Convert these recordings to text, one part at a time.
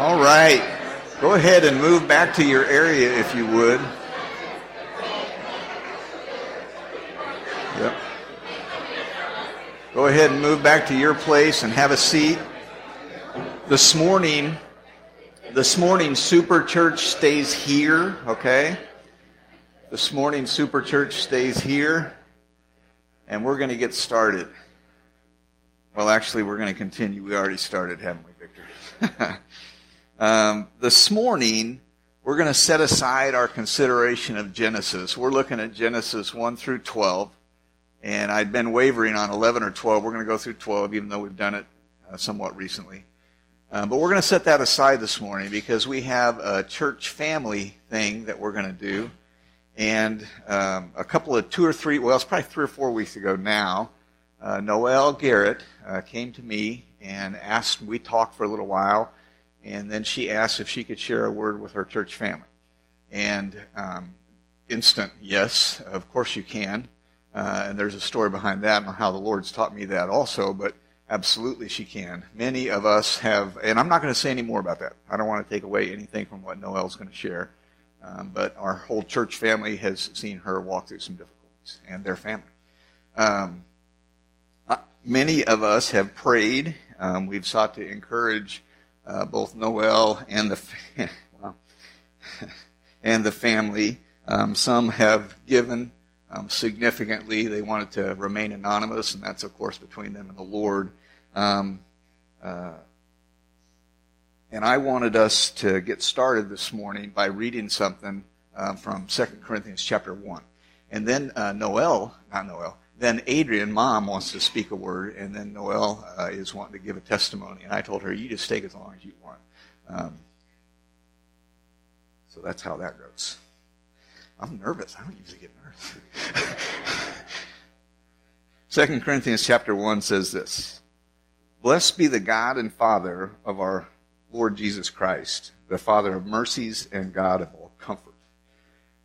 All right. Go ahead and move back to your area if you would. Yep. Go ahead and move back to your place and have a seat. This morning, this morning, Super Church stays here, okay? This morning, Super Church stays here, and we're going to get started. Well, actually, we're going to continue. We already started, haven't we, Victor? um, this morning, we're going to set aside our consideration of Genesis. We're looking at Genesis 1 through 12, and I'd been wavering on 11 or 12. We're going to go through 12, even though we've done it uh, somewhat recently. Um, but we're going to set that aside this morning because we have a church family thing that we're going to do. And um, a couple of two or three, well, it's probably three or four weeks ago now, uh, Noelle Garrett uh, came to me and asked, we talked for a little while, and then she asked if she could share a word with her church family. And um, instant, yes, of course you can. Uh, and there's a story behind that and how the Lord's taught me that also, but absolutely she can. Many of us have, and I'm not going to say any more about that. I don't want to take away anything from what Noelle's going to share. Um, but our whole church family has seen her walk through some difficulties, and their family. Um, many of us have prayed. Um, we've sought to encourage uh, both Noelle and the well, and the family. Um, some have given um, significantly. They wanted to remain anonymous, and that's of course between them and the Lord. Um, uh, and I wanted us to get started this morning by reading something uh, from 2 Corinthians chapter 1. And then uh, Noelle, not Noelle, then Adrian, mom, wants to speak a word, and then Noelle uh, is wanting to give a testimony. And I told her, you just take as long as you want. Um, so that's how that goes. I'm nervous. I don't usually get nervous. Second Corinthians chapter 1 says this Blessed be the God and Father of our Lord Jesus Christ, the Father of mercies and God of all comfort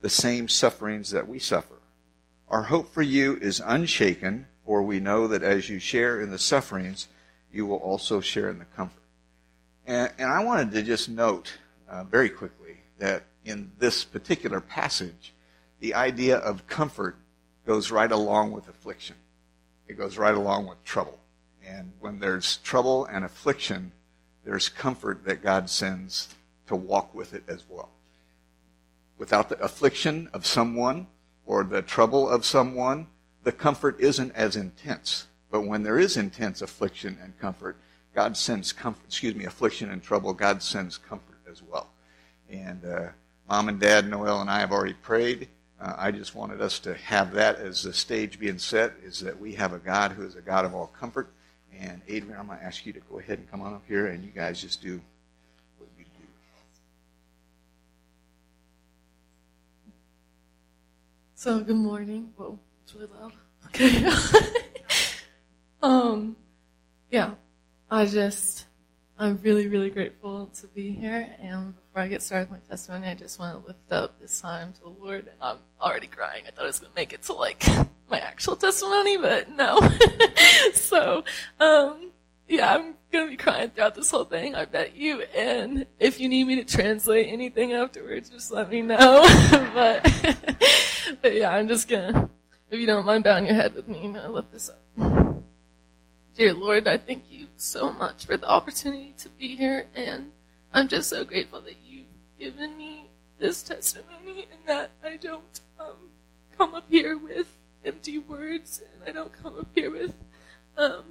the same sufferings that we suffer. Our hope for you is unshaken, for we know that as you share in the sufferings, you will also share in the comfort. And, and I wanted to just note uh, very quickly that in this particular passage, the idea of comfort goes right along with affliction. It goes right along with trouble. And when there's trouble and affliction, there's comfort that God sends to walk with it as well without the affliction of someone or the trouble of someone, the comfort isn't as intense. But when there is intense affliction and comfort, God sends comfort, excuse me, affliction and trouble, God sends comfort as well. And uh, mom and dad, Noelle and I have already prayed. Uh, I just wanted us to have that as the stage being set, is that we have a God who is a God of all comfort. And Adrian, I'm going to ask you to go ahead and come on up here, and you guys just do So good morning. Whoa, it's really loud. Okay. um, yeah, I just, I'm really, really grateful to be here. And before I get started with my testimony, I just want to lift up this time to the Lord. And I'm already crying. I thought I was going to make it to like my actual testimony, but no. so, um, yeah, I'm gonna be crying throughout this whole thing. I bet you. And if you need me to translate anything afterwards, just let me know. but, but yeah, I'm just gonna. If you don't mind bowing your head with me, I'm gonna lift this up. Dear Lord, I thank you so much for the opportunity to be here, and I'm just so grateful that you've given me this testimony, and that I don't um, come up here with empty words, and I don't come up here with. Um,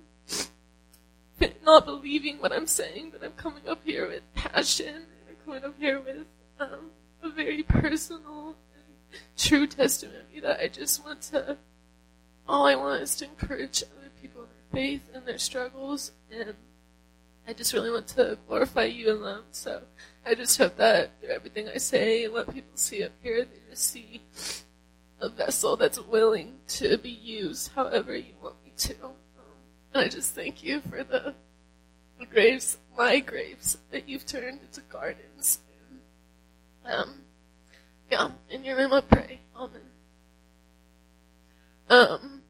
not believing what I'm saying, but I'm coming up here with passion. I'm coming up here with um, a very personal true testimony that I just want to. All I want is to encourage other people in their faith and their struggles, and I just really want to glorify you and them. So I just hope that through everything I say and what people see up here, they just see a vessel that's willing to be used however you want me to. Um, and I just thank you for the, graves, my graves, that you've turned into gardens. And, um, yeah, in your name I pray. Amen. Um,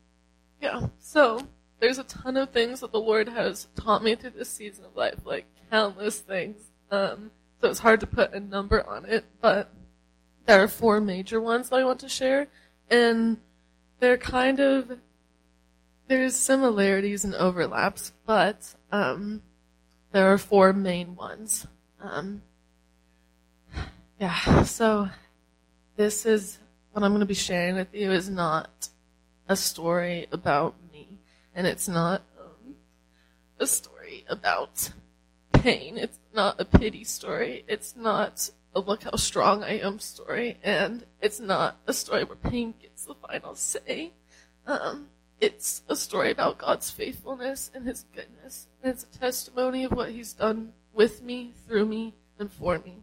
yeah, so there's a ton of things that the Lord has taught me through this season of life, like countless things. Um, so it's hard to put a number on it, but there are four major ones that I want to share, and they're kind of there's similarities and overlaps, but um, there are four main ones. Um, yeah, so this is what I'm going to be sharing with you is not a story about me, and it's not um, a story about pain. It's not a pity story. It's not a look how strong I am story, and it's not a story where pain gets the final say. Um, it's a story about God's faithfulness and His goodness. And it's a testimony of what He's done with me, through me, and for me.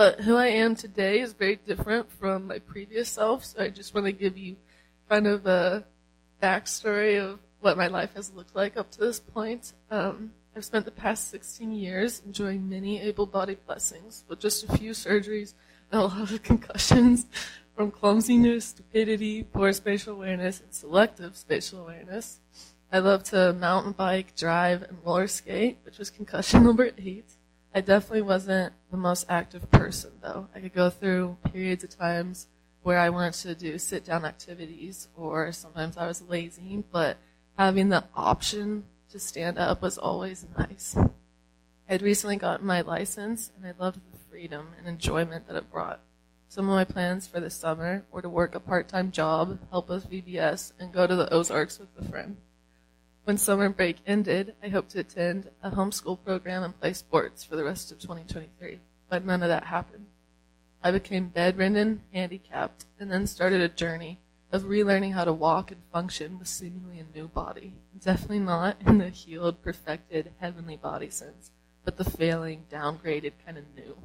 But who I am today is very different from my previous self, so I just want to give you kind of a backstory of what my life has looked like up to this point. Um, I've spent the past 16 years enjoying many able bodied blessings with just a few surgeries and a lot of concussions from clumsiness, stupidity, poor spatial awareness, and selective spatial awareness. I love to mountain bike, drive, and roller skate, which was concussion number eight. I definitely wasn't the most active person, though. I could go through periods of times where I wanted to do sit down activities, or sometimes I was lazy, but having the option to stand up was always nice. I'd recently gotten my license, and I loved the freedom and enjoyment that it brought. Some of my plans for the summer were to work a part-time job, help with VBS, and go to the Ozarks with a friend. When summer break ended, I hoped to attend a homeschool program and play sports for the rest of 2023, but none of that happened. I became bedridden, handicapped, and then started a journey of relearning how to walk and function with seemingly a new body. Definitely not in the healed, perfected, heavenly body sense, but the failing, downgraded kind of new.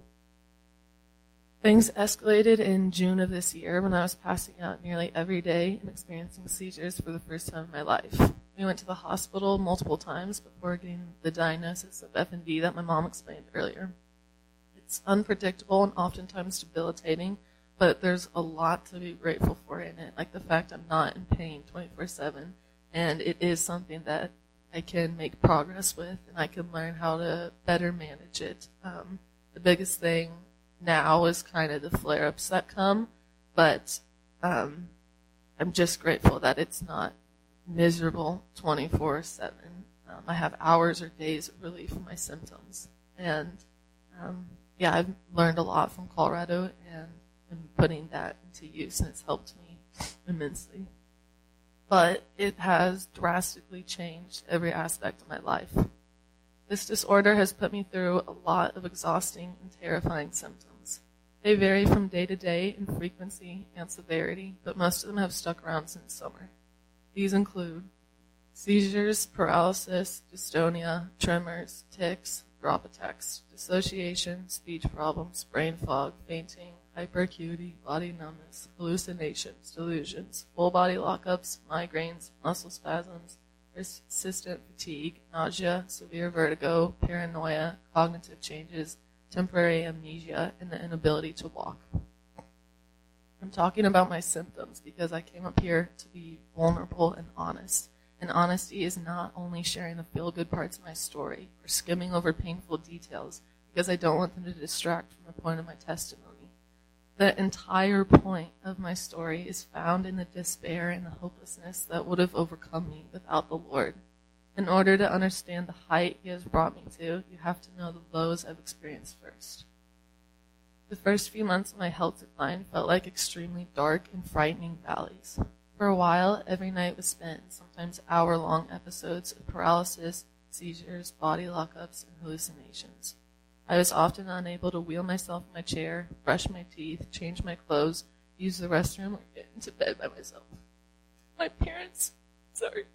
Things escalated in June of this year when I was passing out nearly every day and experiencing seizures for the first time in my life. We went to the hospital multiple times before getting the diagnosis of FND that my mom explained earlier. It's unpredictable and oftentimes debilitating, but there's a lot to be grateful for in it, like the fact I'm not in pain 24/7, and it is something that I can make progress with, and I can learn how to better manage it. Um, the biggest thing now is kind of the flare-ups that come, but um, I'm just grateful that it's not miserable 24/7. Um, I have hours or days of relief from my symptoms, and um, yeah, I've learned a lot from Colorado and I'm putting that into use, and it's helped me immensely. But it has drastically changed every aspect of my life. This disorder has put me through a lot of exhausting and terrifying symptoms. They vary from day to day in frequency and severity, but most of them have stuck around since summer. These include seizures, paralysis, dystonia, tremors, tics, drop attacks, dissociation, speech problems, brain fog, fainting, hyperacuity, body numbness, hallucinations, delusions, full body lockups, migraines, muscle spasms, persistent fatigue, nausea, severe vertigo, paranoia, cognitive changes, temporary amnesia, and the inability to walk. I'm talking about my symptoms because I came up here to be vulnerable and honest. And honesty is not only sharing the feel good parts of my story or skimming over painful details because I don't want them to distract from the point of my testimony. The entire point of my story is found in the despair and the hopelessness that would have overcome me without the Lord. In order to understand the height He has brought me to, you have to know the lows I've experienced first. The first few months of my health decline felt like extremely dark and frightening valleys. For a while, every night was spent in sometimes hour long episodes of paralysis, seizures, body lockups, and hallucinations. I was often unable to wheel myself in my chair, brush my teeth, change my clothes, use the restroom, or get into bed by myself. My parents, sorry.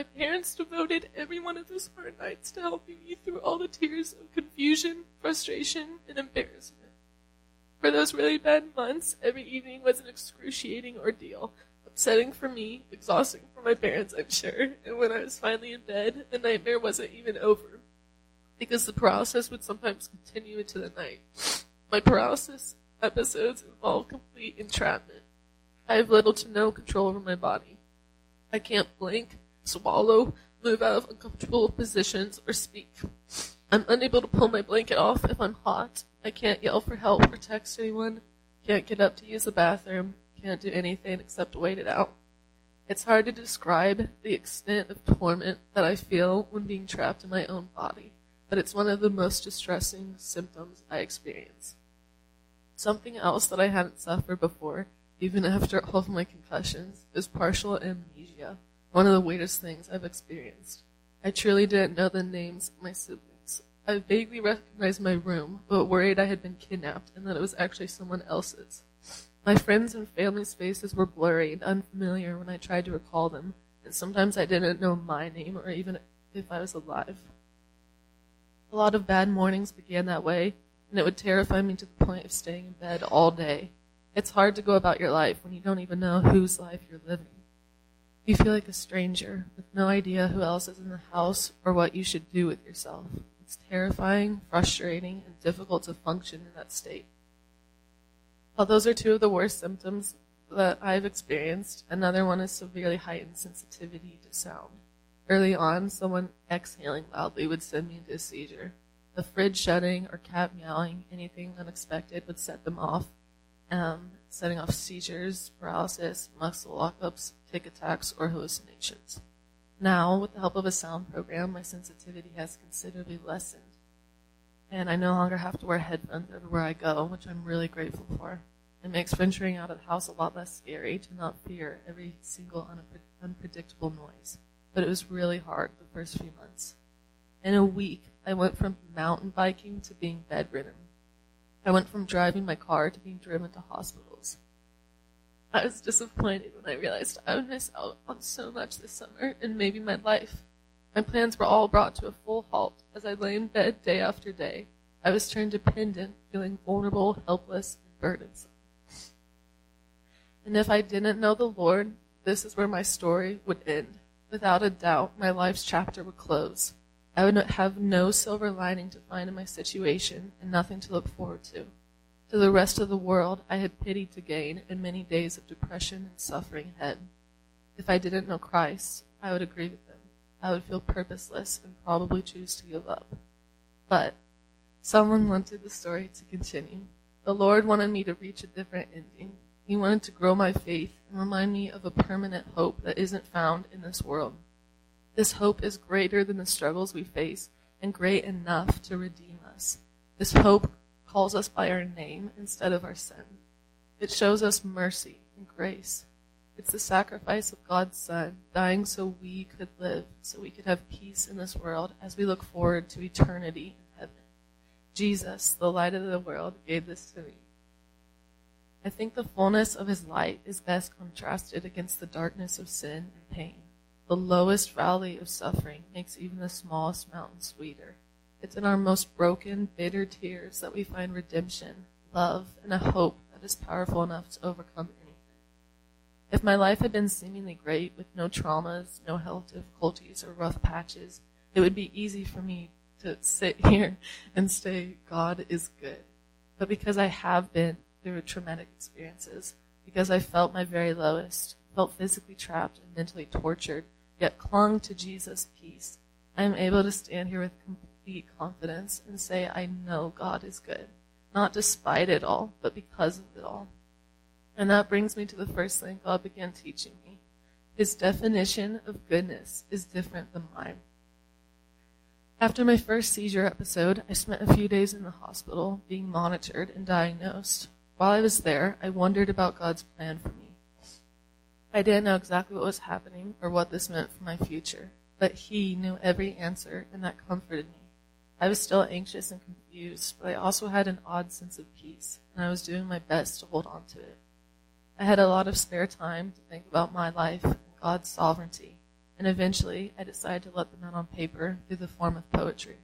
My parents devoted every one of those hard nights to helping me through all the tears of confusion, frustration, and embarrassment. For those really bad months, every evening was an excruciating ordeal. Upsetting for me, exhausting for my parents, I'm sure. And when I was finally in bed, the nightmare wasn't even over. Because the paralysis would sometimes continue into the night. My paralysis episodes involve complete entrapment. I have little to no control over my body. I can't blink, swallow, move out of uncomfortable positions, or speak. I'm unable to pull my blanket off if I'm hot. I can't yell for help or text anyone. Can't get up to use the bathroom. Can't do anything except wait it out. It's hard to describe the extent of torment that I feel when being trapped in my own body, but it's one of the most distressing symptoms I experience. Something else that I hadn't suffered before, even after all of my concussions, is partial amnesia, one of the weirdest things I've experienced. I truly didn't know the names of my siblings I vaguely recognized my room, but worried I had been kidnapped and that it was actually someone else's. My friends' and family's faces were blurry and unfamiliar when I tried to recall them, and sometimes I didn't know my name or even if I was alive. A lot of bad mornings began that way, and it would terrify me to the point of staying in bed all day. It's hard to go about your life when you don't even know whose life you're living. You feel like a stranger with no idea who else is in the house or what you should do with yourself. It's terrifying, frustrating, and difficult to function in that state. While those are two of the worst symptoms that I've experienced, another one is severely heightened sensitivity to sound. Early on, someone exhaling loudly would send me into a seizure. The fridge shutting or cat meowing, anything unexpected would set them off, um, setting off seizures, paralysis, muscle lockups, tic attacks, or hallucinations. Now, with the help of a sound program, my sensitivity has considerably lessened. And I no longer have to wear headphones everywhere I go, which I'm really grateful for. It makes venturing out of the house a lot less scary to not fear every single unpredictable noise. But it was really hard the first few months. In a week, I went from mountain biking to being bedridden. I went from driving my car to being driven to hospitals. I was disappointed when I realized I would miss out on so much this summer and maybe my life. My plans were all brought to a full halt as I lay in bed day after day. I was turned dependent, feeling vulnerable, helpless, and burdensome. And if I didn't know the Lord, this is where my story would end. Without a doubt, my life's chapter would close. I would have no silver lining to find in my situation and nothing to look forward to. To the rest of the world, I had pity to gain and many days of depression and suffering ahead. If I didn't know Christ, I would agree with them. I would feel purposeless and probably choose to give up. But someone wanted the story to continue. The Lord wanted me to reach a different ending. He wanted to grow my faith and remind me of a permanent hope that isn't found in this world. This hope is greater than the struggles we face and great enough to redeem us. This hope calls us by our name instead of our sin. It shows us mercy and grace. It's the sacrifice of God's Son, dying so we could live, so we could have peace in this world as we look forward to eternity in heaven. Jesus, the light of the world, gave this to me. I think the fullness of his light is best contrasted against the darkness of sin and pain. The lowest valley of suffering makes even the smallest mountain sweeter. It's in our most broken, bitter tears that we find redemption, love, and a hope that is powerful enough to overcome anything. If my life had been seemingly great with no traumas, no health difficulties, or rough patches, it would be easy for me to sit here and say, God is good. But because I have been through traumatic experiences, because I felt my very lowest, felt physically trapped and mentally tortured, yet clung to Jesus' peace, I am able to stand here with complete confidence and say, I know God is good. Not despite it all, but because of it all. And that brings me to the first thing God began teaching me. His definition of goodness is different than mine. After my first seizure episode, I spent a few days in the hospital being monitored and diagnosed. While I was there, I wondered about God's plan for me. I didn't know exactly what was happening or what this meant for my future, but He knew every answer, and that comforted me. I was still anxious and confused, but I also had an odd sense of peace, and I was doing my best to hold on to it. I had a lot of spare time to think about my life and God's sovereignty, and eventually I decided to let them out on paper through the form of poetry.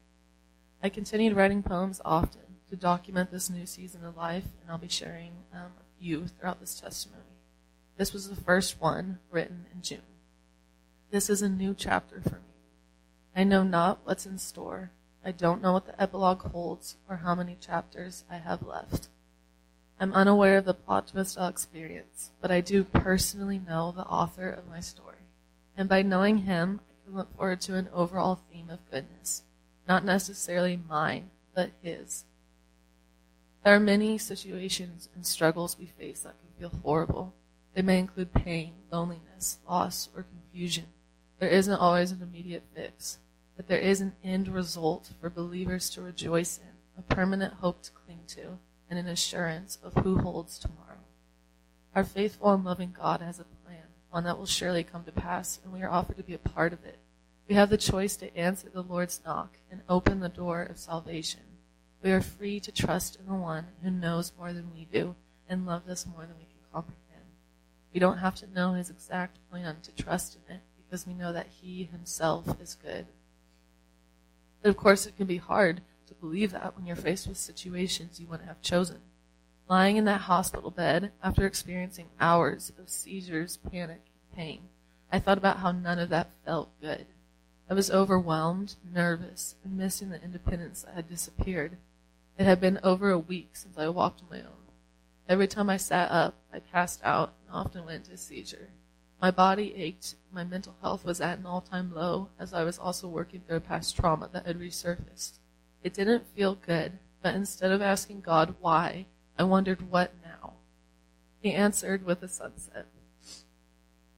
I continued writing poems often to document this new season of life, and I'll be sharing um, a few throughout this testimony. This was the first one written in June. This is a new chapter for me. I know not what's in store. I don't know what the epilogue holds or how many chapters I have left. I'm unaware of the plot twist I'll experience, but I do personally know the author of my story. And by knowing him, I can look forward to an overall theme of goodness. Not necessarily mine, but his. There are many situations and struggles we face that can feel horrible. They may include pain, loneliness, loss, or confusion. There isn't always an immediate fix, but there is an end result for believers to rejoice in, a permanent hope to cling to, and an assurance of who holds tomorrow. Our faithful and loving God has a plan, one that will surely come to pass, and we are offered to be a part of it. We have the choice to answer the Lord's knock and open the door of salvation. We are free to trust in the one who knows more than we do and loves us more than we can comprehend. We don't have to know his exact plan to trust in it because we know that he himself is good. But of course, it can be hard to believe that when you're faced with situations you wouldn't have chosen. Lying in that hospital bed after experiencing hours of seizures, panic, and pain, I thought about how none of that felt good. I was overwhelmed, nervous, and missing the independence that had disappeared. It had been over a week since I walked on my own. Every time I sat up, I passed out often went into seizure. My body ached. My mental health was at an all-time low as I was also working through a past trauma that had resurfaced. It didn't feel good, but instead of asking God why, I wondered what now. He answered with a sunset.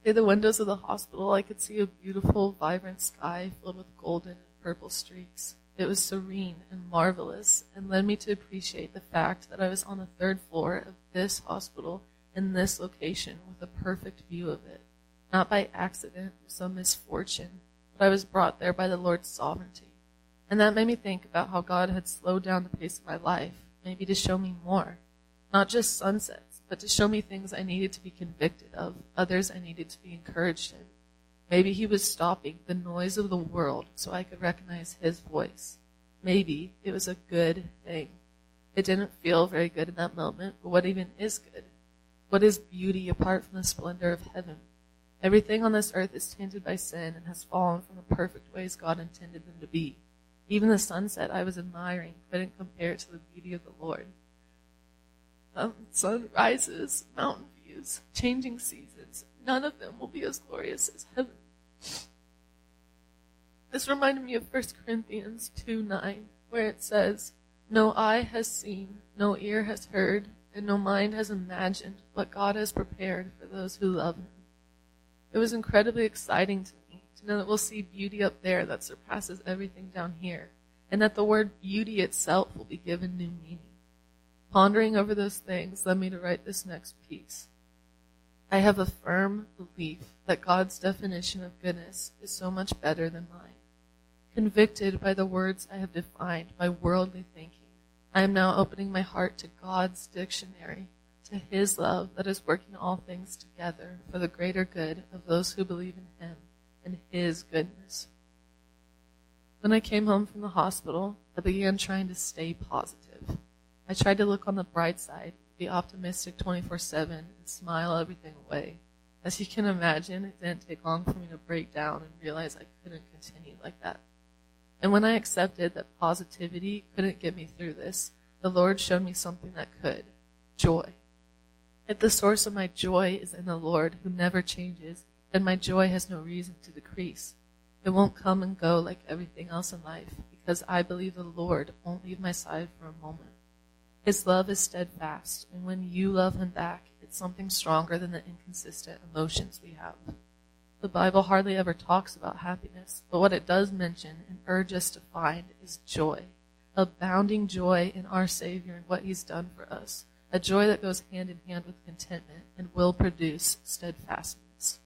Through the windows of the hospital, I could see a beautiful, vibrant sky filled with golden and purple streaks. It was serene and marvelous and led me to appreciate the fact that I was on the third floor of this hospital in this location with a perfect view of it. Not by accident or some misfortune, but I was brought there by the Lord's sovereignty. And that made me think about how God had slowed down the pace of my life, maybe to show me more. Not just sunsets, but to show me things I needed to be convicted of, others I needed to be encouraged in. Maybe he was stopping the noise of the world so I could recognize his voice. Maybe it was a good thing. It didn't feel very good in that moment, but what even is good? What is beauty apart from the splendor of heaven? Everything on this earth is tainted by sin and has fallen from the perfect ways God intended them to be. Even the sunset I was admiring couldn't compare to the beauty of the Lord. Um, sun rises, mountain views, changing seasons, none of them will be as glorious as heaven. This reminded me of 1 Corinthians 2 9, where it says, No eye has seen, no ear has heard, and no mind has imagined what God has prepared for those who love Him. It was incredibly exciting to me to know that we'll see beauty up there that surpasses everything down here, and that the word beauty itself will be given new meaning. Pondering over those things led me to write this next piece. I have a firm belief that God's definition of goodness is so much better than mine. Convicted by the words I have defined by worldly thinking, I am now opening my heart to God's dictionary, to His love that is working all things together for the greater good of those who believe in Him and His goodness. When I came home from the hospital, I began trying to stay positive. I tried to look on the bright side, be optimistic 24-7, and smile everything away. As you can imagine, it didn't take long for me to break down and realize I couldn't continue like that. And when I accepted that positivity couldn't get me through this, the Lord showed me something that could. Joy. If the source of my joy is in the Lord, who never changes, then my joy has no reason to decrease. It won't come and go like everything else in life, because I believe the Lord won't leave my side for a moment. His love is steadfast, and when you love him back, it's something stronger than the inconsistent emotions we have. The Bible hardly ever talks about happiness, but what it does mention and urge us to find is joy. Abounding joy in our Savior and what He's done for us. A joy that goes hand in hand with contentment and will produce steadfastness.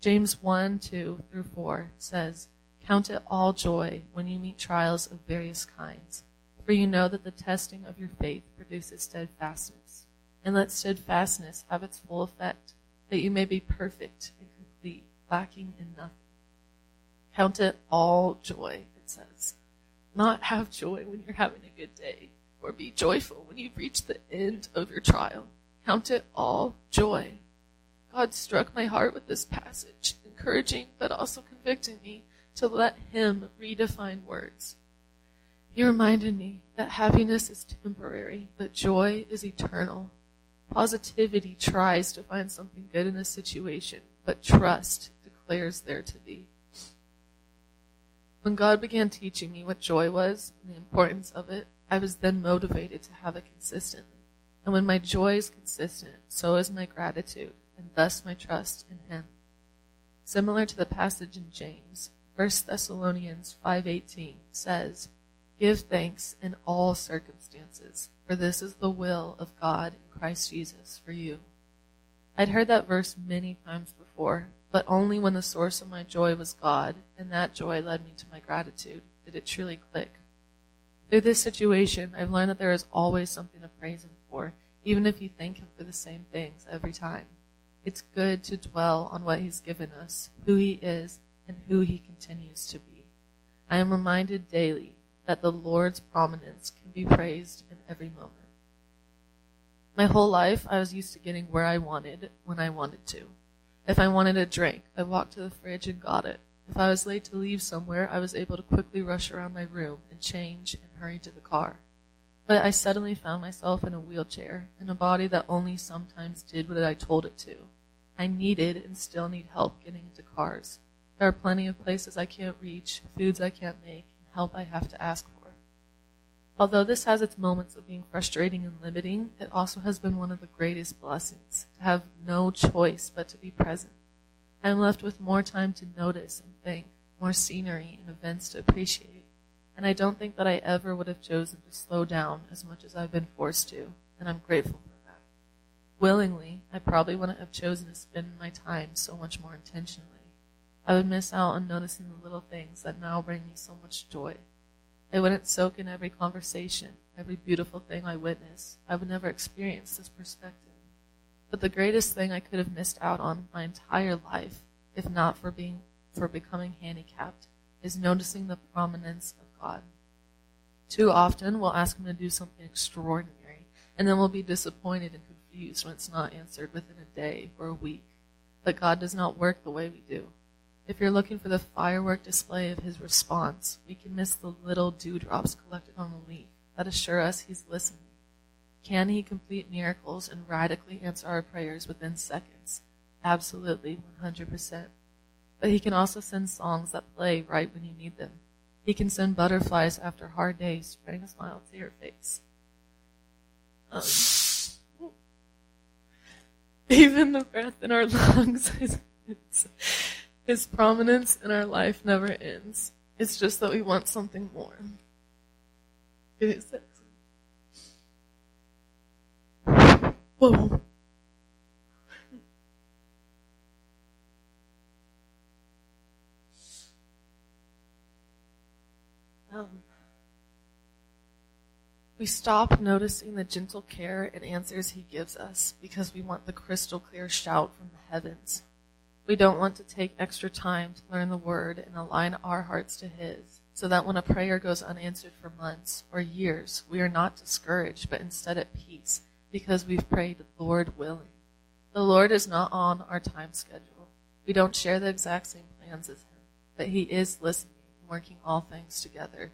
James 1, 2 through 4 says, Count it all joy when you meet trials of various kinds, for you know that the testing of your faith produces steadfastness. And let steadfastness have its full effect, that you may be perfect lacking in nothing. Count it all joy, it says. Not have joy when you're having a good day, or be joyful when you've reached the end of your trial. Count it all joy. God struck my heart with this passage, encouraging but also convicting me to let Him redefine words. He reminded me that happiness is temporary, but joy is eternal. Positivity tries to find something good in a situation, but trust declares there to be. When God began teaching me what joy was and the importance of it, I was then motivated to have it consistently. And when my joy is consistent, so is my gratitude, and thus my trust in Him. Similar to the passage in James, 1 Thessalonians 5:18 says, "Give thanks in all circumstances, for this is the will of God in Christ Jesus for you." I'd heard that verse many times but only when the source of my joy was God, and that joy led me to my gratitude, did it truly click. Through this situation, I've learned that there is always something to praise Him for, even if you thank Him for the same things every time. It's good to dwell on what He's given us, who He is, and who He continues to be. I am reminded daily that the Lord's prominence can be praised in every moment. My whole life, I was used to getting where I wanted when I wanted to. If I wanted a drink, I walked to the fridge and got it. If I was late to leave somewhere, I was able to quickly rush around my room and change and hurry to the car. But I suddenly found myself in a wheelchair, in a body that only sometimes did what I told it to. I needed and still need help getting into cars. There are plenty of places I can't reach, foods I can't make, and help I have to ask for. Although this has its moments of being frustrating and limiting, it also has been one of the greatest blessings to have no choice but to be present. I am left with more time to notice and think, more scenery and events to appreciate. And I don't think that I ever would have chosen to slow down as much as I've been forced to, and I'm grateful for that. Willingly, I probably wouldn't have chosen to spend my time so much more intentionally. I would miss out on noticing the little things that now bring me so much joy. I wouldn't soak in every conversation, every beautiful thing I witness. I would never experience this perspective. But the greatest thing I could have missed out on my entire life, if not for being for becoming handicapped, is noticing the prominence of God. Too often we'll ask him to do something extraordinary, and then we'll be disappointed and confused when it's not answered within a day or a week. But God does not work the way we do. If you're looking for the firework display of his response, we can miss the little dewdrops collected on the leaf that assure us he's listening. Can he complete miracles and radically answer our prayers within seconds? Absolutely, 100%. But he can also send songs that play right when you need them. He can send butterflies after hard days, bring a smile to your face. Um, even the breath in our lungs is, his prominence in our life never ends. It's just that we want something more. It is Whoa. Um, we stop noticing the gentle care and answers he gives us because we want the crystal clear shout from the heavens. We don't want to take extra time to learn the word and align our hearts to his so that when a prayer goes unanswered for months or years, we are not discouraged, but instead at peace because we've prayed, Lord willing. The Lord is not on our time schedule. We don't share the exact same plans as Him, but He is listening and working all things together.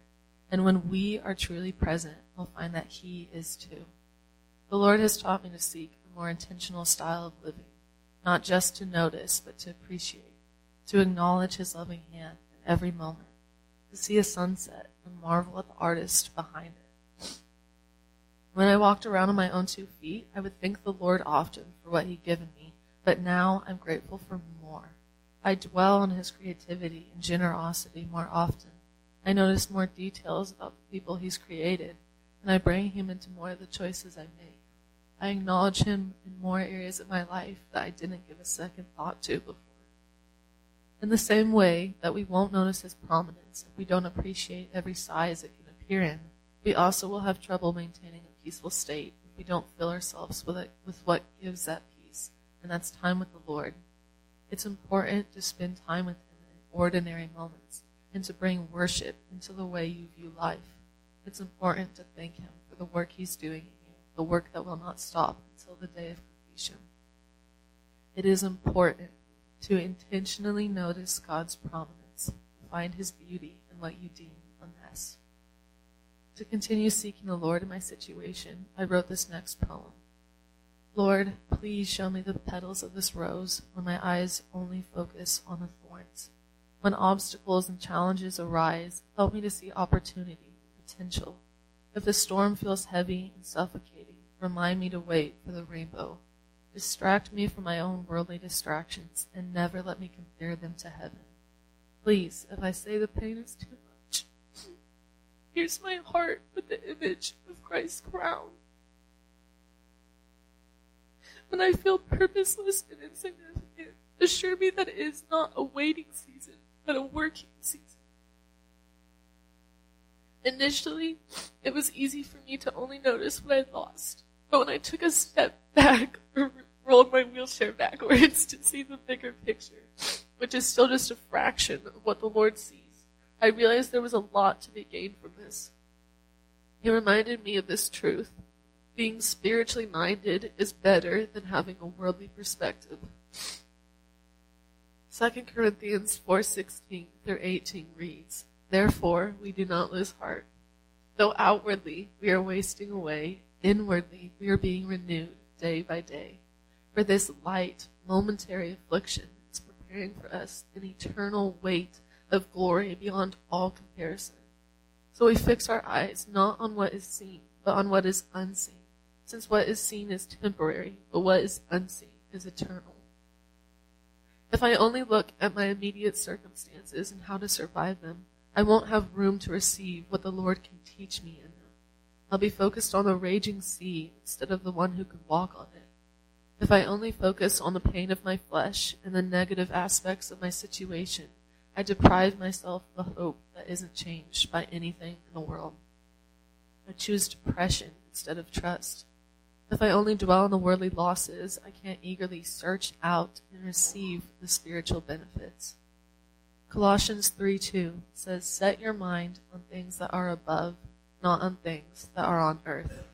And when we are truly present, we'll find that He is too. The Lord has taught me to seek a more intentional style of living, not just to notice, but to appreciate, to acknowledge His loving hand in every moment, to see a sunset and marvel at the artist behind it when I walked around on my own two feet, I would thank the Lord often for what He'd given me, but now I'm grateful for more. I dwell on His creativity and generosity more often. I notice more details about the people He's created, and I bring Him into more of the choices I make. I acknowledge Him in more areas of my life that I didn't give a second thought to before. In the same way that we won't notice His prominence if we don't appreciate every size it can appear in, we also will have trouble maintaining a peaceful state if we don't fill ourselves with, it, with what gives that peace, and that's time with the Lord. It's important to spend time with Him in ordinary moments and to bring worship into the way you view life. It's important to thank Him for the work He's doing the work that will not stop until the day of completion. It is important to intentionally notice God's prominence, find His beauty in what you deem a mess. To continue seeking the Lord in my situation, I wrote this next poem. Lord, please show me the petals of this rose when my eyes only focus on the thorns. When obstacles and challenges arise, help me to see opportunity, potential. If the storm feels heavy and suffocating, remind me to wait for the rainbow. Distract me from my own worldly distractions and never let me compare them to heaven. Please, if I say the pain is too much, here's my heart with the image of Christ's crown. When I feel purposeless and insignificant, assure me that it is not a waiting season, but a working season. Initially, it was easy for me to only notice what I lost. But when I took a step back or rolled my wheelchair backwards to see the bigger picture, which is still just a fraction of what the Lord sees, I realized there was a lot to be gained from this. He reminded me of this truth. Being spiritually minded is better than having a worldly perspective. 2 Corinthians 4:16 through 18 reads, Therefore we do not lose heart. Though outwardly we are wasting away, inwardly we are being renewed day by day. For this light, momentary affliction is preparing for us an eternal weight of glory beyond all comparison. So we fix our eyes not on what is seen, but on what is unseen, since what is seen is temporary, but what is unseen is eternal. If I only look at my immediate circumstances and how to survive them, I won't have room to receive what the Lord can teach me in them. I'll be focused on the raging sea instead of the one who could walk on it. If I only focus on the pain of my flesh and the negative aspects of my situation, I deprive myself of the hope that isn't changed by anything in the world. I choose depression instead of trust. If I only dwell on the worldly losses, I can't eagerly search out and receive the spiritual benefits. Colossians 3:2 says, "Set your mind on things that are above, not on things that are on earth."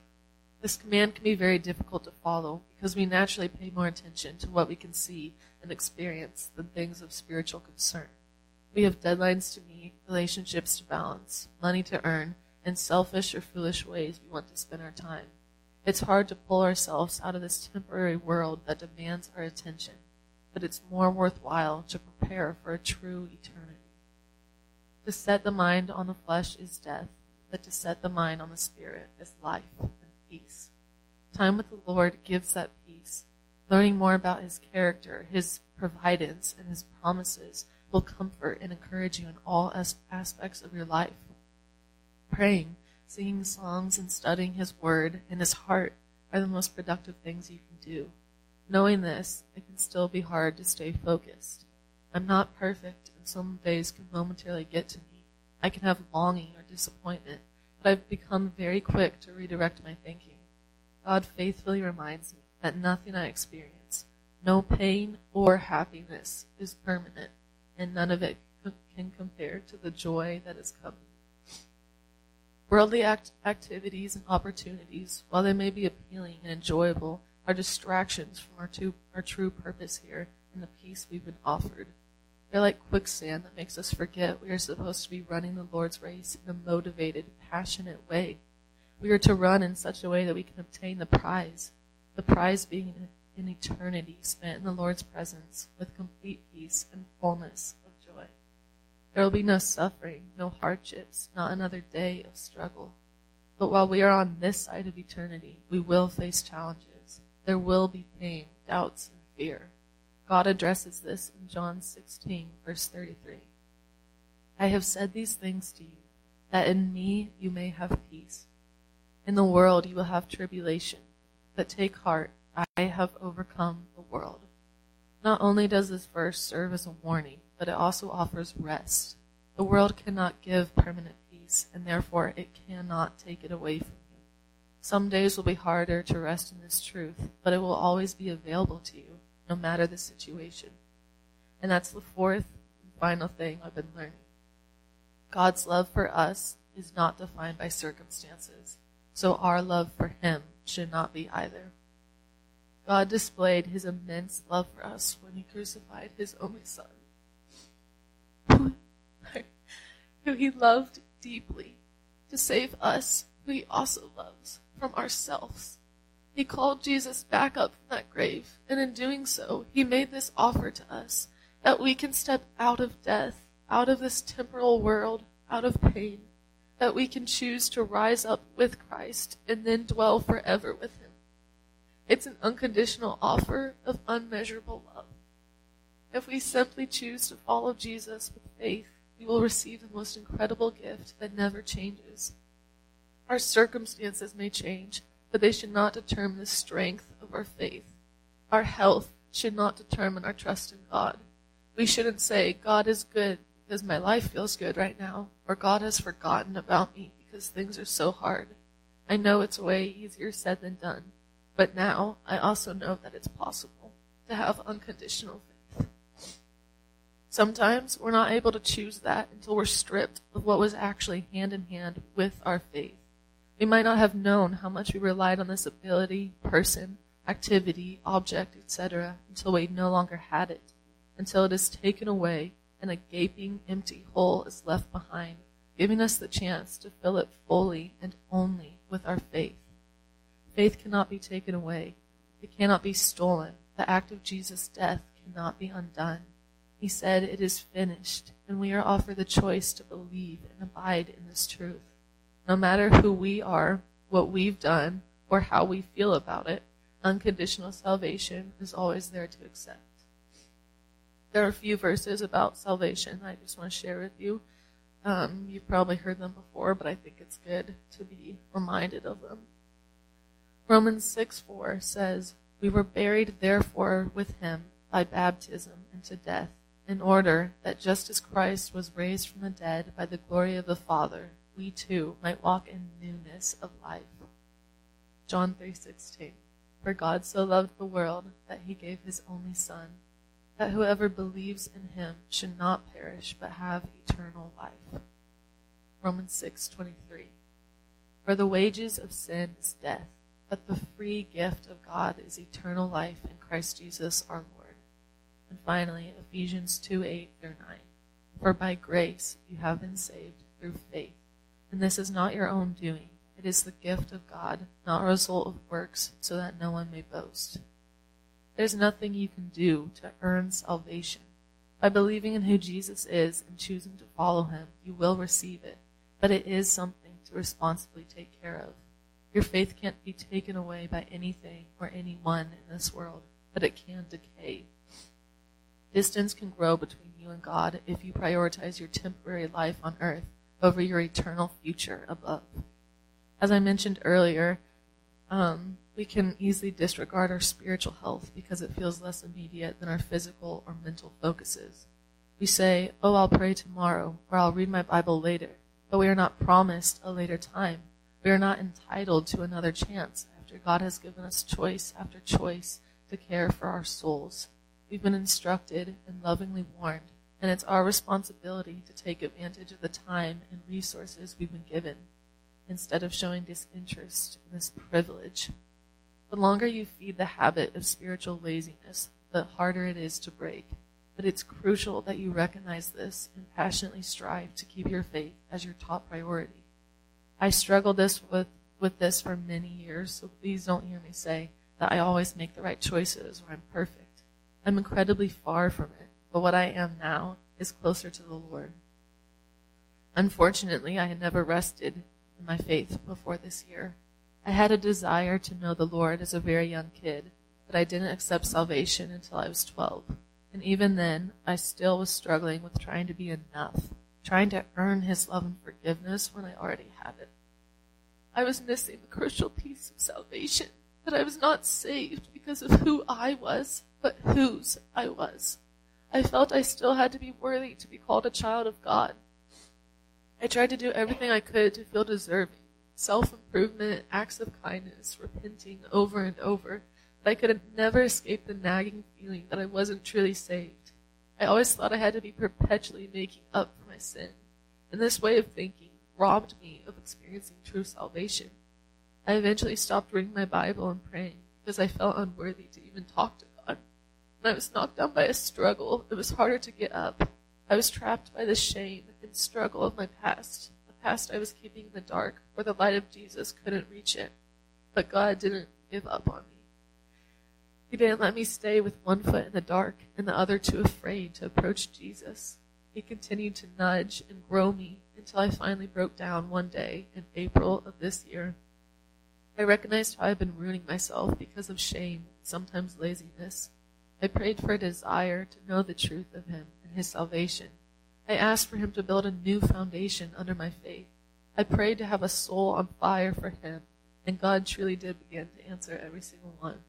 This command can be very difficult to follow because we naturally pay more attention to what we can see and experience than things of spiritual concern. We have deadlines to meet, relationships to balance, money to earn, and selfish or foolish ways we want to spend our time. It's hard to pull ourselves out of this temporary world that demands our attention, but it's more worthwhile to prepare for a true eternity. To set the mind on the flesh is death, but to set the mind on the spirit is life and peace. Time with the Lord gives that peace. Learning more about his character, his providence, and his promises will comfort and encourage you in all as- aspects of your life. Praying Singing songs and studying His Word and His heart are the most productive things you can do. Knowing this, it can still be hard to stay focused. I'm not perfect, and some days can momentarily get to me. I can have longing or disappointment, but I've become very quick to redirect my thinking. God faithfully reminds me that nothing I experience, no pain or happiness, is permanent, and none of it can compare to the joy that is coming. Worldly act- activities and opportunities, while they may be appealing and enjoyable, are distractions from our, to- our true purpose here and the peace we've been offered. They're like quicksand that makes us forget we are supposed to be running the Lord's race in a motivated, passionate way. We are to run in such a way that we can obtain the prize, the prize being an eternity spent in the Lord's presence with complete peace and fullness of joy. there will be no suffering, no hardships, not another day of struggle. But while we are on this side of eternity, we will face challenges. There will be pain, doubts, and fear. God addresses this in John 16, verse 33. I have said these things to you, that in me you may have peace. In the world you will have tribulation, but take heart, I have overcome the world. Not only does this verse serve as a warning, but it also offers rest. The world cannot give permanent peace, and therefore it cannot take it away from you. Some days will be harder to rest in this truth, but it will always be available to you, no matter the situation. And that's the fourth and final thing I've been learning. God's love for us is not defined by circumstances, so our love for Him should not be either. God displayed His immense love for us when He crucified His only Son, who He loved deeply to save us, who He also loves, from ourselves. He called Jesus back up from that grave, and in doing so, He made this offer to us that we can step out of death, out of this temporal world, out of pain, that we can choose to rise up with Christ and then dwell forever with Him. It's an unconditional offer of unmeasurable love. If we simply choose to follow Jesus with faith, we will receive the most incredible gift that never changes. Our circumstances may change, but they should not determine the strength of our faith. Our health should not determine our trust in God. We shouldn't say, God is good because my life feels good right now, or God has forgotten about me because things are so hard. I know it's way easier said than done, but now I also know that it's possible to have unconditional faith. Sometimes we're not able to choose that until we're stripped of what was actually hand in hand with our faith. We might not have known how much we relied on this ability, person, activity, object, etc., until we no longer had it until it is taken away and a gaping empty hole is left behind, giving us the chance to fill it fully and only with our faith. Faith cannot be taken away. It cannot be stolen. The act of Jesus' death cannot be undone. He said, It is finished, and we are offered the choice to believe and abide in this truth. No matter who we are, what we've done, or how we feel about it, unconditional salvation is always there to accept. There are a few verses about salvation I just want to share with you. Um, you've probably heard them before, but I think it's good to be reminded of them. Romans 6 4 says, We were buried therefore with him by baptism into death, in order that just as Christ was raised from the dead by the glory of the Father, we too might walk in newness of life. John 3:16 For God so loved the world that he gave his only son that whoever believes in him should not perish but have eternal life. Romans 6:23 For the wages of sin is death, but the free gift of God is eternal life in Christ Jesus our Lord. And finally, Ephesians 2:8 through 9. For by grace you have been saved through faith, and this is not your own doing. It is the gift of God, not a result of works, so that no one may boast. There's nothing you can do to earn salvation. By believing in who Jesus is and choosing to follow him, you will receive it. But it is something to responsibly take care of. Your faith can't be taken away by anything or anyone in this world, but it can decay. Distance can grow between you and God if you prioritize your temporary life on earth over your eternal future above. As I mentioned earlier, um, we can easily disregard our spiritual health because it feels less immediate than our physical or mental focuses. We say, Oh, I'll pray tomorrow, or I'll read my Bible later, but we are not promised a later time. We are not entitled to another chance after God has given us choice after choice to care for our souls. We've been instructed and lovingly warned, and it's our responsibility to take advantage of the time and resources we've been given instead of showing disinterest in this privilege. The longer you feed the habit of spiritual laziness, the harder it is to break. But it's crucial that you recognize this and passionately strive to keep your faith as your top priority. I struggled this with, with this for many years, so please don't hear me say that I always make the right choices or I'm perfect. I'm incredibly far from it, but what I am now is closer to the Lord. Unfortunately, I had never rested in my faith before this year. I had a desire to know the Lord as a very young kid, but I didn't accept salvation until I was 12. And even then, I still was struggling with trying to be enough, trying to earn His love and forgiveness when I already had it. I was missing the crucial piece of salvation, that I was not saved because of who I was, but whose I was. I felt I still had to be worthy to be called a child of God. I tried to do everything I could to feel deserving. Self improvement, acts of kindness, repenting over and over, but I could never escape the nagging feeling that I wasn't truly saved. I always thought I had to be perpetually making up for my sin, and this way of thinking robbed me of experiencing true salvation. I eventually stopped reading my Bible and praying because I felt unworthy to even talk to God. When I was knocked down by a struggle, it was harder to get up. I was trapped by the shame and struggle of my past, the past I was keeping in the dark where the light of Jesus couldn't reach it. But God didn't give up on me. He didn't let me stay with one foot in the dark and the other too afraid to approach Jesus. He continued to nudge and grow me until I finally broke down one day in April of this year. I recognized how I'd been ruining myself because of shame sometimes laziness. I prayed for a desire to know the truth of Him and His salvation. I asked for Him to build a new foundation under my faith. I prayed to have a soul on fire for Him, and God truly did begin to answer every single one.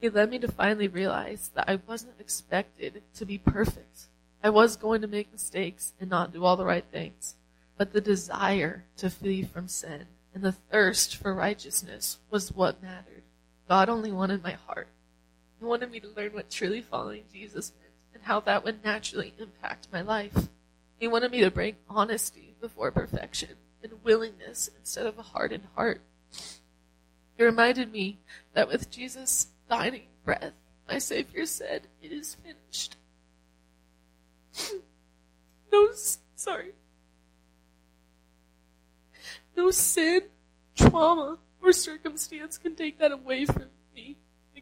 He led me to finally realize that I wasn't expected to be perfect. I was going to make mistakes and not do all the right things, but the desire to flee from sin and the thirst for righteousness was what mattered. God only wanted my heart. He wanted me to learn what truly following Jesus meant and how that would naturally impact my life. He wanted me to bring honesty before perfection and willingness instead of a hardened heart. He reminded me that with Jesus' dying breath, my Savior said, It is finished. no, sorry. No sin, trauma, or circumstance can take that away from me.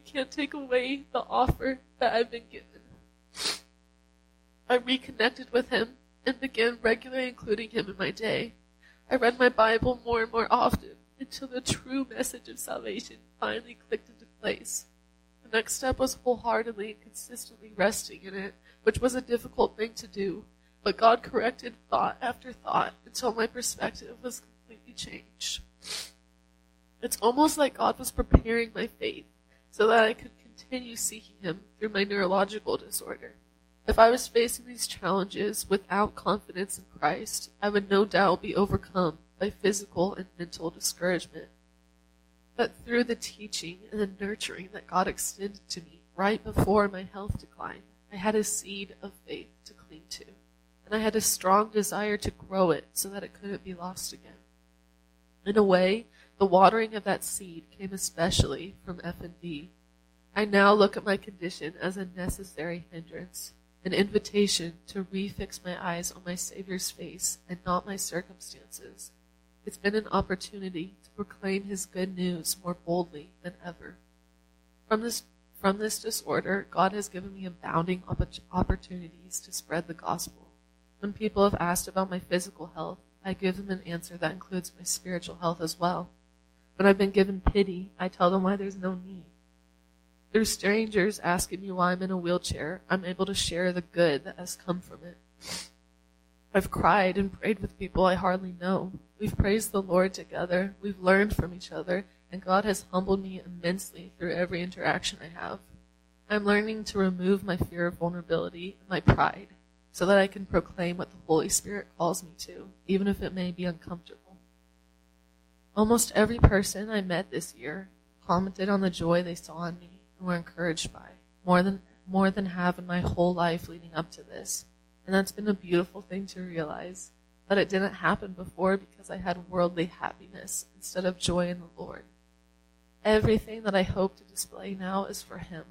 It can't take away the offer that I've been given. I reconnected with him and began regularly including him in my day. I read my Bible more and more often until the true message of salvation finally clicked into place. The next step was wholeheartedly and consistently resting in it, which was a difficult thing to do, but God corrected thought after thought until my perspective was completely changed. It's almost like God was preparing my faith so that I could continue seeking Him through my neurological disorder. If I was facing these challenges without confidence in Christ, I would no doubt be overcome by physical and mental discouragement. But through the teaching and the nurturing that God extended to me right before my health declined, I had a seed of faith to cling to, and I had a strong desire to grow it so that it couldn't be lost again. In a way, the watering of that seed came especially from FND. I now look at my condition as a necessary hindrance an invitation to refix my eyes on my Savior's face and not my circumstances. It's been an opportunity to proclaim His good news more boldly than ever. From this, from this disorder, God has given me abounding opportunities to spread the gospel. When people have asked about my physical health, I give them an answer that includes my spiritual health as well. When I've been given pity, I tell them why there's no need. Through strangers asking me why I'm in a wheelchair, I'm able to share the good that has come from it. I've cried and prayed with people I hardly know. We've praised the Lord together. We've learned from each other, and God has humbled me immensely through every interaction I have. I'm learning to remove my fear of vulnerability and my pride so that I can proclaim what the Holy Spirit calls me to, even if it may be uncomfortable. Almost every person I met this year commented on the joy they saw in me and were encouraged by more than more than have in my whole life leading up to this. And that's been a beautiful thing to realize. But it didn't happen before because I had worldly happiness instead of joy in the Lord. Everything that I hope to display now is for Him.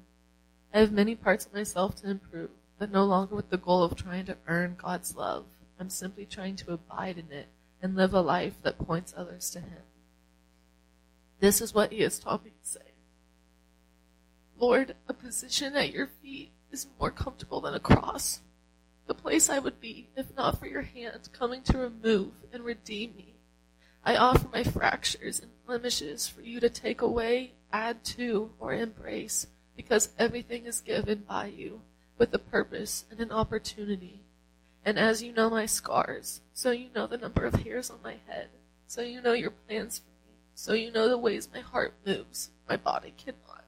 I have many parts of myself to improve, but no longer with the goal of trying to earn God's love. I'm simply trying to abide in it and live a life that points others to Him. This is what He has taught me to say. Lord, a position at your feet is more comfortable than a cross. The place I would be if not for your hand coming to remove and redeem me. I offer my fractures and blemishes for you to take away, add to, or embrace, because everything is given by you with a purpose and an opportunity. And as you know my scars, so you know the number of hairs on my head, so you know your plans for so you know the ways my heart moves, my body cannot.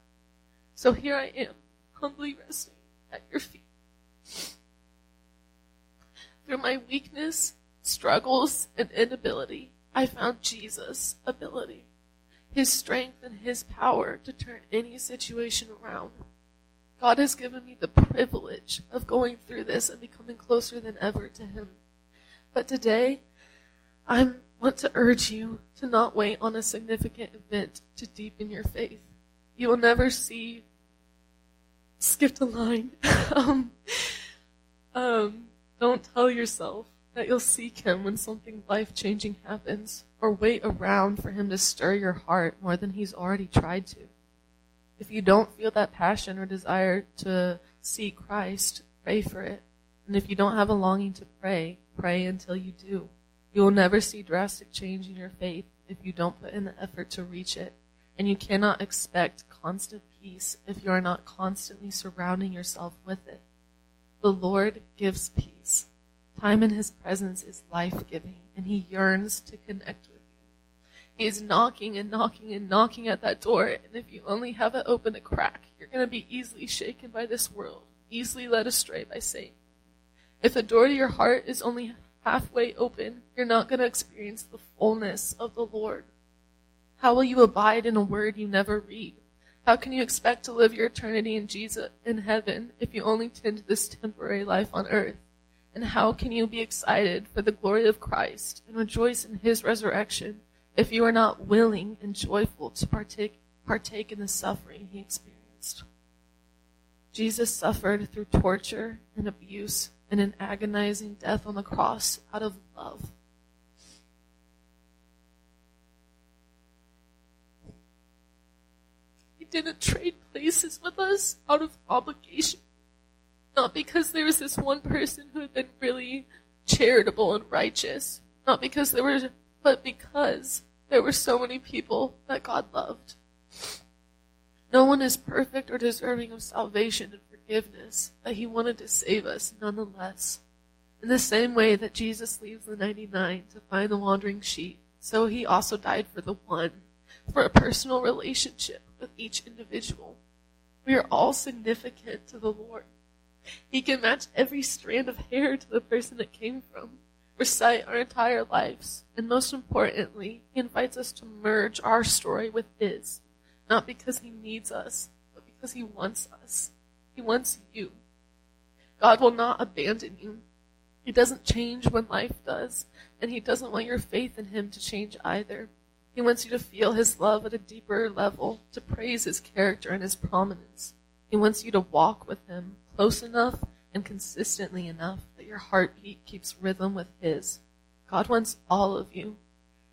So here I am, humbly resting at your feet. Through my weakness, struggles, and inability, I found Jesus' ability, his strength and his power to turn any situation around. God has given me the privilege of going through this and becoming closer than ever to Him. But today, I want to urge you to not wait on a significant event to deepen your faith. You will never see, skipped a line. um, um, don't tell yourself that you'll seek Him when something life changing happens, or wait around for Him to stir your heart more than He's already tried to. If you don't feel that passion or desire to seek Christ, pray for it. And if you don't have a longing to pray, pray until you do. You will never see drastic change in your faith if you don't put in the effort to reach it. And you cannot expect constant peace if you are not constantly surrounding yourself with it. The Lord gives peace. Time in His presence is life giving, and He yearns to connect with you. He is knocking and knocking and knocking at that door, and if you only have it open a crack, you're going to be easily shaken by this world, easily led astray by Satan. If the door to your heart is only halfway open, you're not going to experience the fullness of the Lord. How will you abide in a word you never read? How can you expect to live your eternity in Jesus in heaven if you only tend to this temporary life on earth? And how can you be excited for the glory of Christ and rejoice in his resurrection if you are not willing and joyful to partake, partake in the suffering he experienced? Jesus suffered through torture and abuse and an agonizing death on the cross out of love. He didn't trade places with us out of obligation. Not because there was this one person who had been really charitable and righteous. Not because there were, but because there were so many people that God loved. No one is perfect or deserving of salvation forgiveness, that he wanted to save us nonetheless. In the same way that Jesus leaves the 99 to find the wandering sheep, so he also died for the one, for a personal relationship with each individual. We are all significant to the Lord. He can match every strand of hair to the person it came from, recite our entire lives, and most importantly, he invites us to merge our story with his, not because he needs us, but because he wants us. He wants you. God will not abandon you. He doesn't change when life does, and He doesn't want your faith in Him to change either. He wants you to feel His love at a deeper level, to praise His character and His prominence. He wants you to walk with Him close enough and consistently enough that your heartbeat keeps rhythm with His. God wants all of you,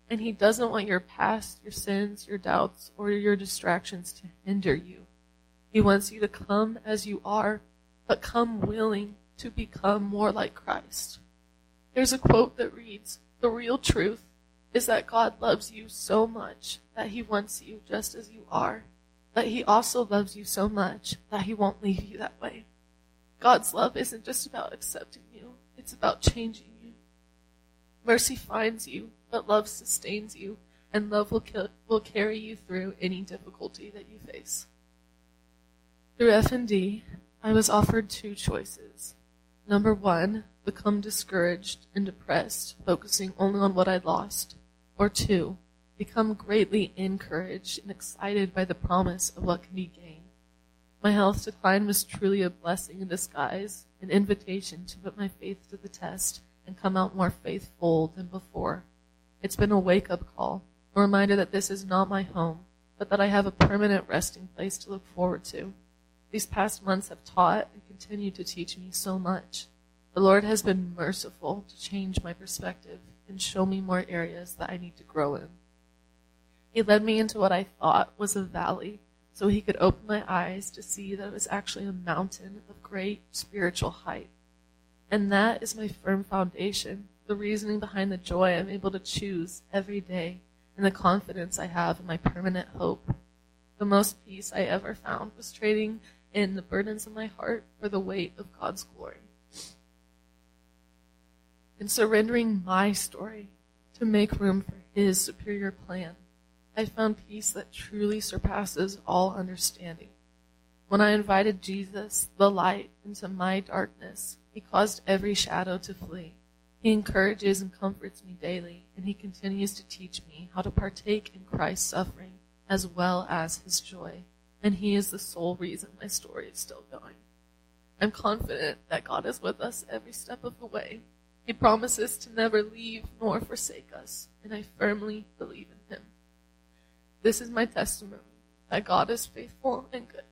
and He doesn't want your past, your sins, your doubts, or your distractions to hinder you. He wants you to come as you are, but come willing to become more like Christ. There's a quote that reads, The real truth is that God loves you so much that he wants you just as you are, but he also loves you so much that he won't leave you that way. God's love isn't just about accepting you, it's about changing you. Mercy finds you, but love sustains you, and love will, will carry you through any difficulty that you face. Through FND, I was offered two choices. Number one, become discouraged and depressed, focusing only on what I'd lost. Or two, become greatly encouraged and excited by the promise of what can be gained. My health decline was truly a blessing in disguise, an invitation to put my faith to the test and come out more faithful than before. It's been a wake up call, a reminder that this is not my home, but that I have a permanent resting place to look forward to. These past months have taught and continue to teach me so much. The Lord has been merciful to change my perspective and show me more areas that I need to grow in. He led me into what I thought was a valley so he could open my eyes to see that it was actually a mountain of great spiritual height. And that is my firm foundation, the reasoning behind the joy I'm able to choose every day and the confidence I have in my permanent hope. The most peace I ever found was trading in the burdens of my heart for the weight of God's glory. In surrendering my story to make room for His superior plan, I found peace that truly surpasses all understanding. When I invited Jesus, the light, into my darkness, He caused every shadow to flee. He encourages and comforts me daily, and He continues to teach me how to partake in Christ's suffering as well as His joy and he is the sole reason my story is still going. I'm confident that God is with us every step of the way. He promises to never leave nor forsake us, and I firmly believe in Him. This is my testimony that God is faithful and good.